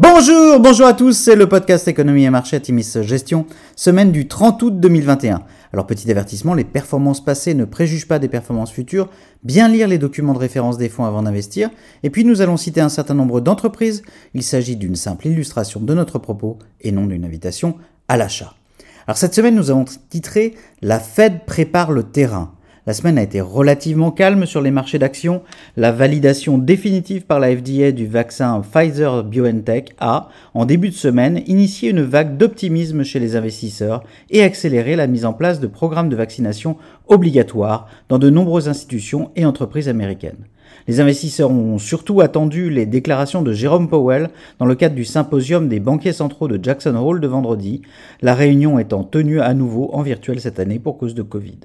Bonjour, bonjour à tous, c'est le podcast Économie et Marché Timis Gestion, semaine du 30 août 2021. Alors petit avertissement, les performances passées ne préjugent pas des performances futures, bien lire les documents de référence des fonds avant d'investir, et puis nous allons citer un certain nombre d'entreprises, il s'agit d'une simple illustration de notre propos et non d'une invitation à l'achat. Alors cette semaine nous avons titré La Fed prépare le terrain. La semaine a été relativement calme sur les marchés d'actions. La validation définitive par la FDA du vaccin Pfizer BioNTech a, en début de semaine, initié une vague d'optimisme chez les investisseurs et accéléré la mise en place de programmes de vaccination obligatoires dans de nombreuses institutions et entreprises américaines. Les investisseurs ont surtout attendu les déclarations de Jérôme Powell dans le cadre du symposium des banquiers centraux de Jackson Hole de vendredi, la réunion étant tenue à nouveau en virtuel cette année pour cause de Covid.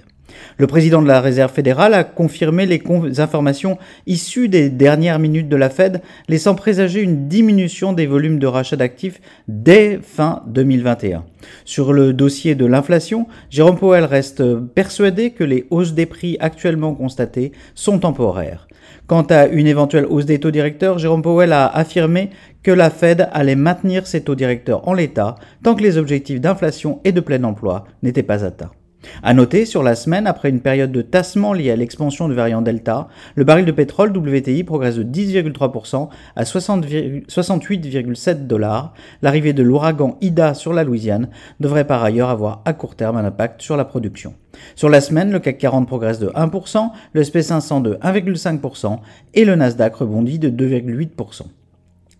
Le président de la Réserve fédérale a confirmé les informations issues des dernières minutes de la Fed, laissant présager une diminution des volumes de rachat d'actifs dès fin 2021. Sur le dossier de l'inflation, Jérôme Powell reste persuadé que les hausses des prix actuellement constatées sont temporaires. Quant à une éventuelle hausse des taux directeurs, Jérôme Powell a affirmé que la Fed allait maintenir ses taux directeurs en l'état tant que les objectifs d'inflation et de plein emploi n'étaient pas atteints. À noter, sur la semaine, après une période de tassement liée à l'expansion du variant Delta, le baril de pétrole WTI progresse de 10,3% à 68,7 dollars. L'arrivée de l'ouragan Ida sur la Louisiane devrait par ailleurs avoir à court terme un impact sur la production. Sur la semaine, le CAC 40 progresse de 1%, le SP500 de 1,5% et le Nasdaq rebondit de 2,8%.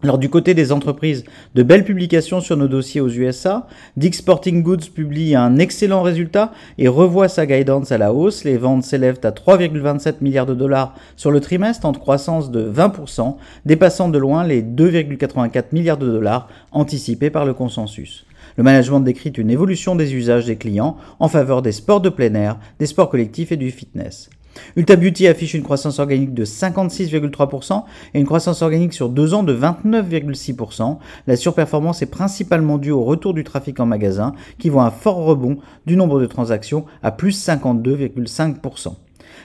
Alors du côté des entreprises, de belles publications sur nos dossiers aux USA. Dick Sporting Goods publie un excellent résultat et revoit sa guidance à la hausse. Les ventes s'élèvent à 3,27 milliards de dollars sur le trimestre, en croissance de 20%, dépassant de loin les 2,84 milliards de dollars anticipés par le consensus. Le management décrit une évolution des usages des clients en faveur des sports de plein air, des sports collectifs et du fitness. Ulta Beauty affiche une croissance organique de 56,3% et une croissance organique sur deux ans de 29,6%. La surperformance est principalement due au retour du trafic en magasin qui voit un fort rebond du nombre de transactions à plus 52,5%.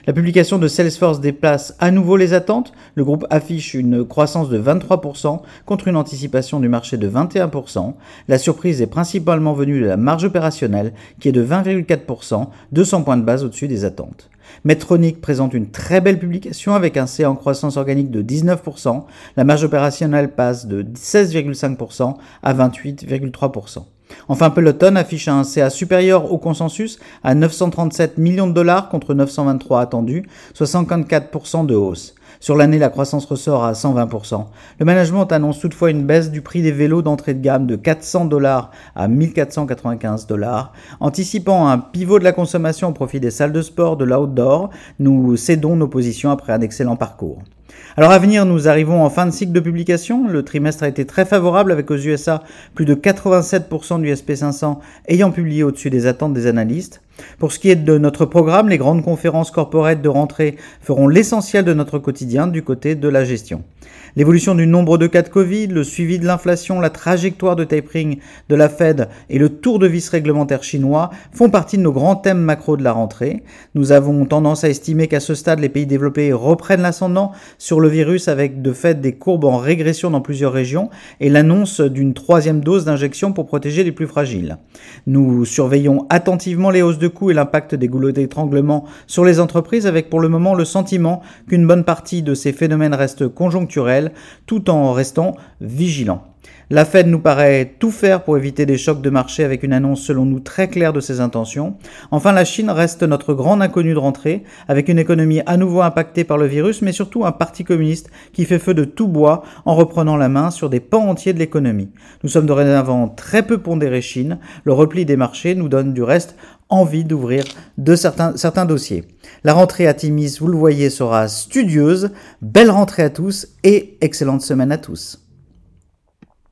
La publication de Salesforce déplace à nouveau les attentes. Le groupe affiche une croissance de 23% contre une anticipation du marché de 21%. La surprise est principalement venue de la marge opérationnelle qui est de 20,4%, 200 points de base au-dessus des attentes. Medtronic présente une très belle publication avec un C en croissance organique de 19%. La marge opérationnelle passe de 16,5% à 28,3%. Enfin, Peloton affiche un CA supérieur au consensus à 937 millions de dollars contre 923 attendus, soit 54% de hausse. Sur l'année, la croissance ressort à 120%. Le management annonce toutefois une baisse du prix des vélos d'entrée de gamme de 400 dollars à 1495 dollars. Anticipant un pivot de la consommation au profit des salles de sport, de l'outdoor, nous cédons nos positions après un excellent parcours. Alors à venir, nous arrivons en fin de cycle de publication. Le trimestre a été très favorable avec aux USA plus de 87% du SP500 ayant publié au-dessus des attentes des analystes. Pour ce qui est de notre programme, les grandes conférences corporate de rentrée feront l'essentiel de notre quotidien du côté de la gestion. L'évolution du nombre de cas de Covid, le suivi de l'inflation, la trajectoire de tapering de la Fed et le tour de vis réglementaire chinois font partie de nos grands thèmes macro de la rentrée. Nous avons tendance à estimer qu'à ce stade, les pays développés reprennent l'ascendant sur le virus avec de fait des courbes en régression dans plusieurs régions et l'annonce d'une troisième dose d'injection pour protéger les plus fragiles. Nous surveillons attentivement les hausses de coûts et l'impact des goulots d'étranglement sur les entreprises avec pour le moment le sentiment qu'une bonne partie de ces phénomènes reste conjoncturelle tout en restant vigilant. La Fed nous paraît tout faire pour éviter des chocs de marché avec une annonce selon nous très claire de ses intentions. Enfin, la Chine reste notre grande inconnue de rentrée, avec une économie à nouveau impactée par le virus, mais surtout un parti communiste qui fait feu de tout bois en reprenant la main sur des pans entiers de l'économie. Nous sommes dorénavant très peu pondérés Chine. Le repli des marchés nous donne du reste envie d'ouvrir de certains, certains dossiers. La rentrée à Timis, vous le voyez, sera studieuse. Belle rentrée à tous et excellente semaine à tous.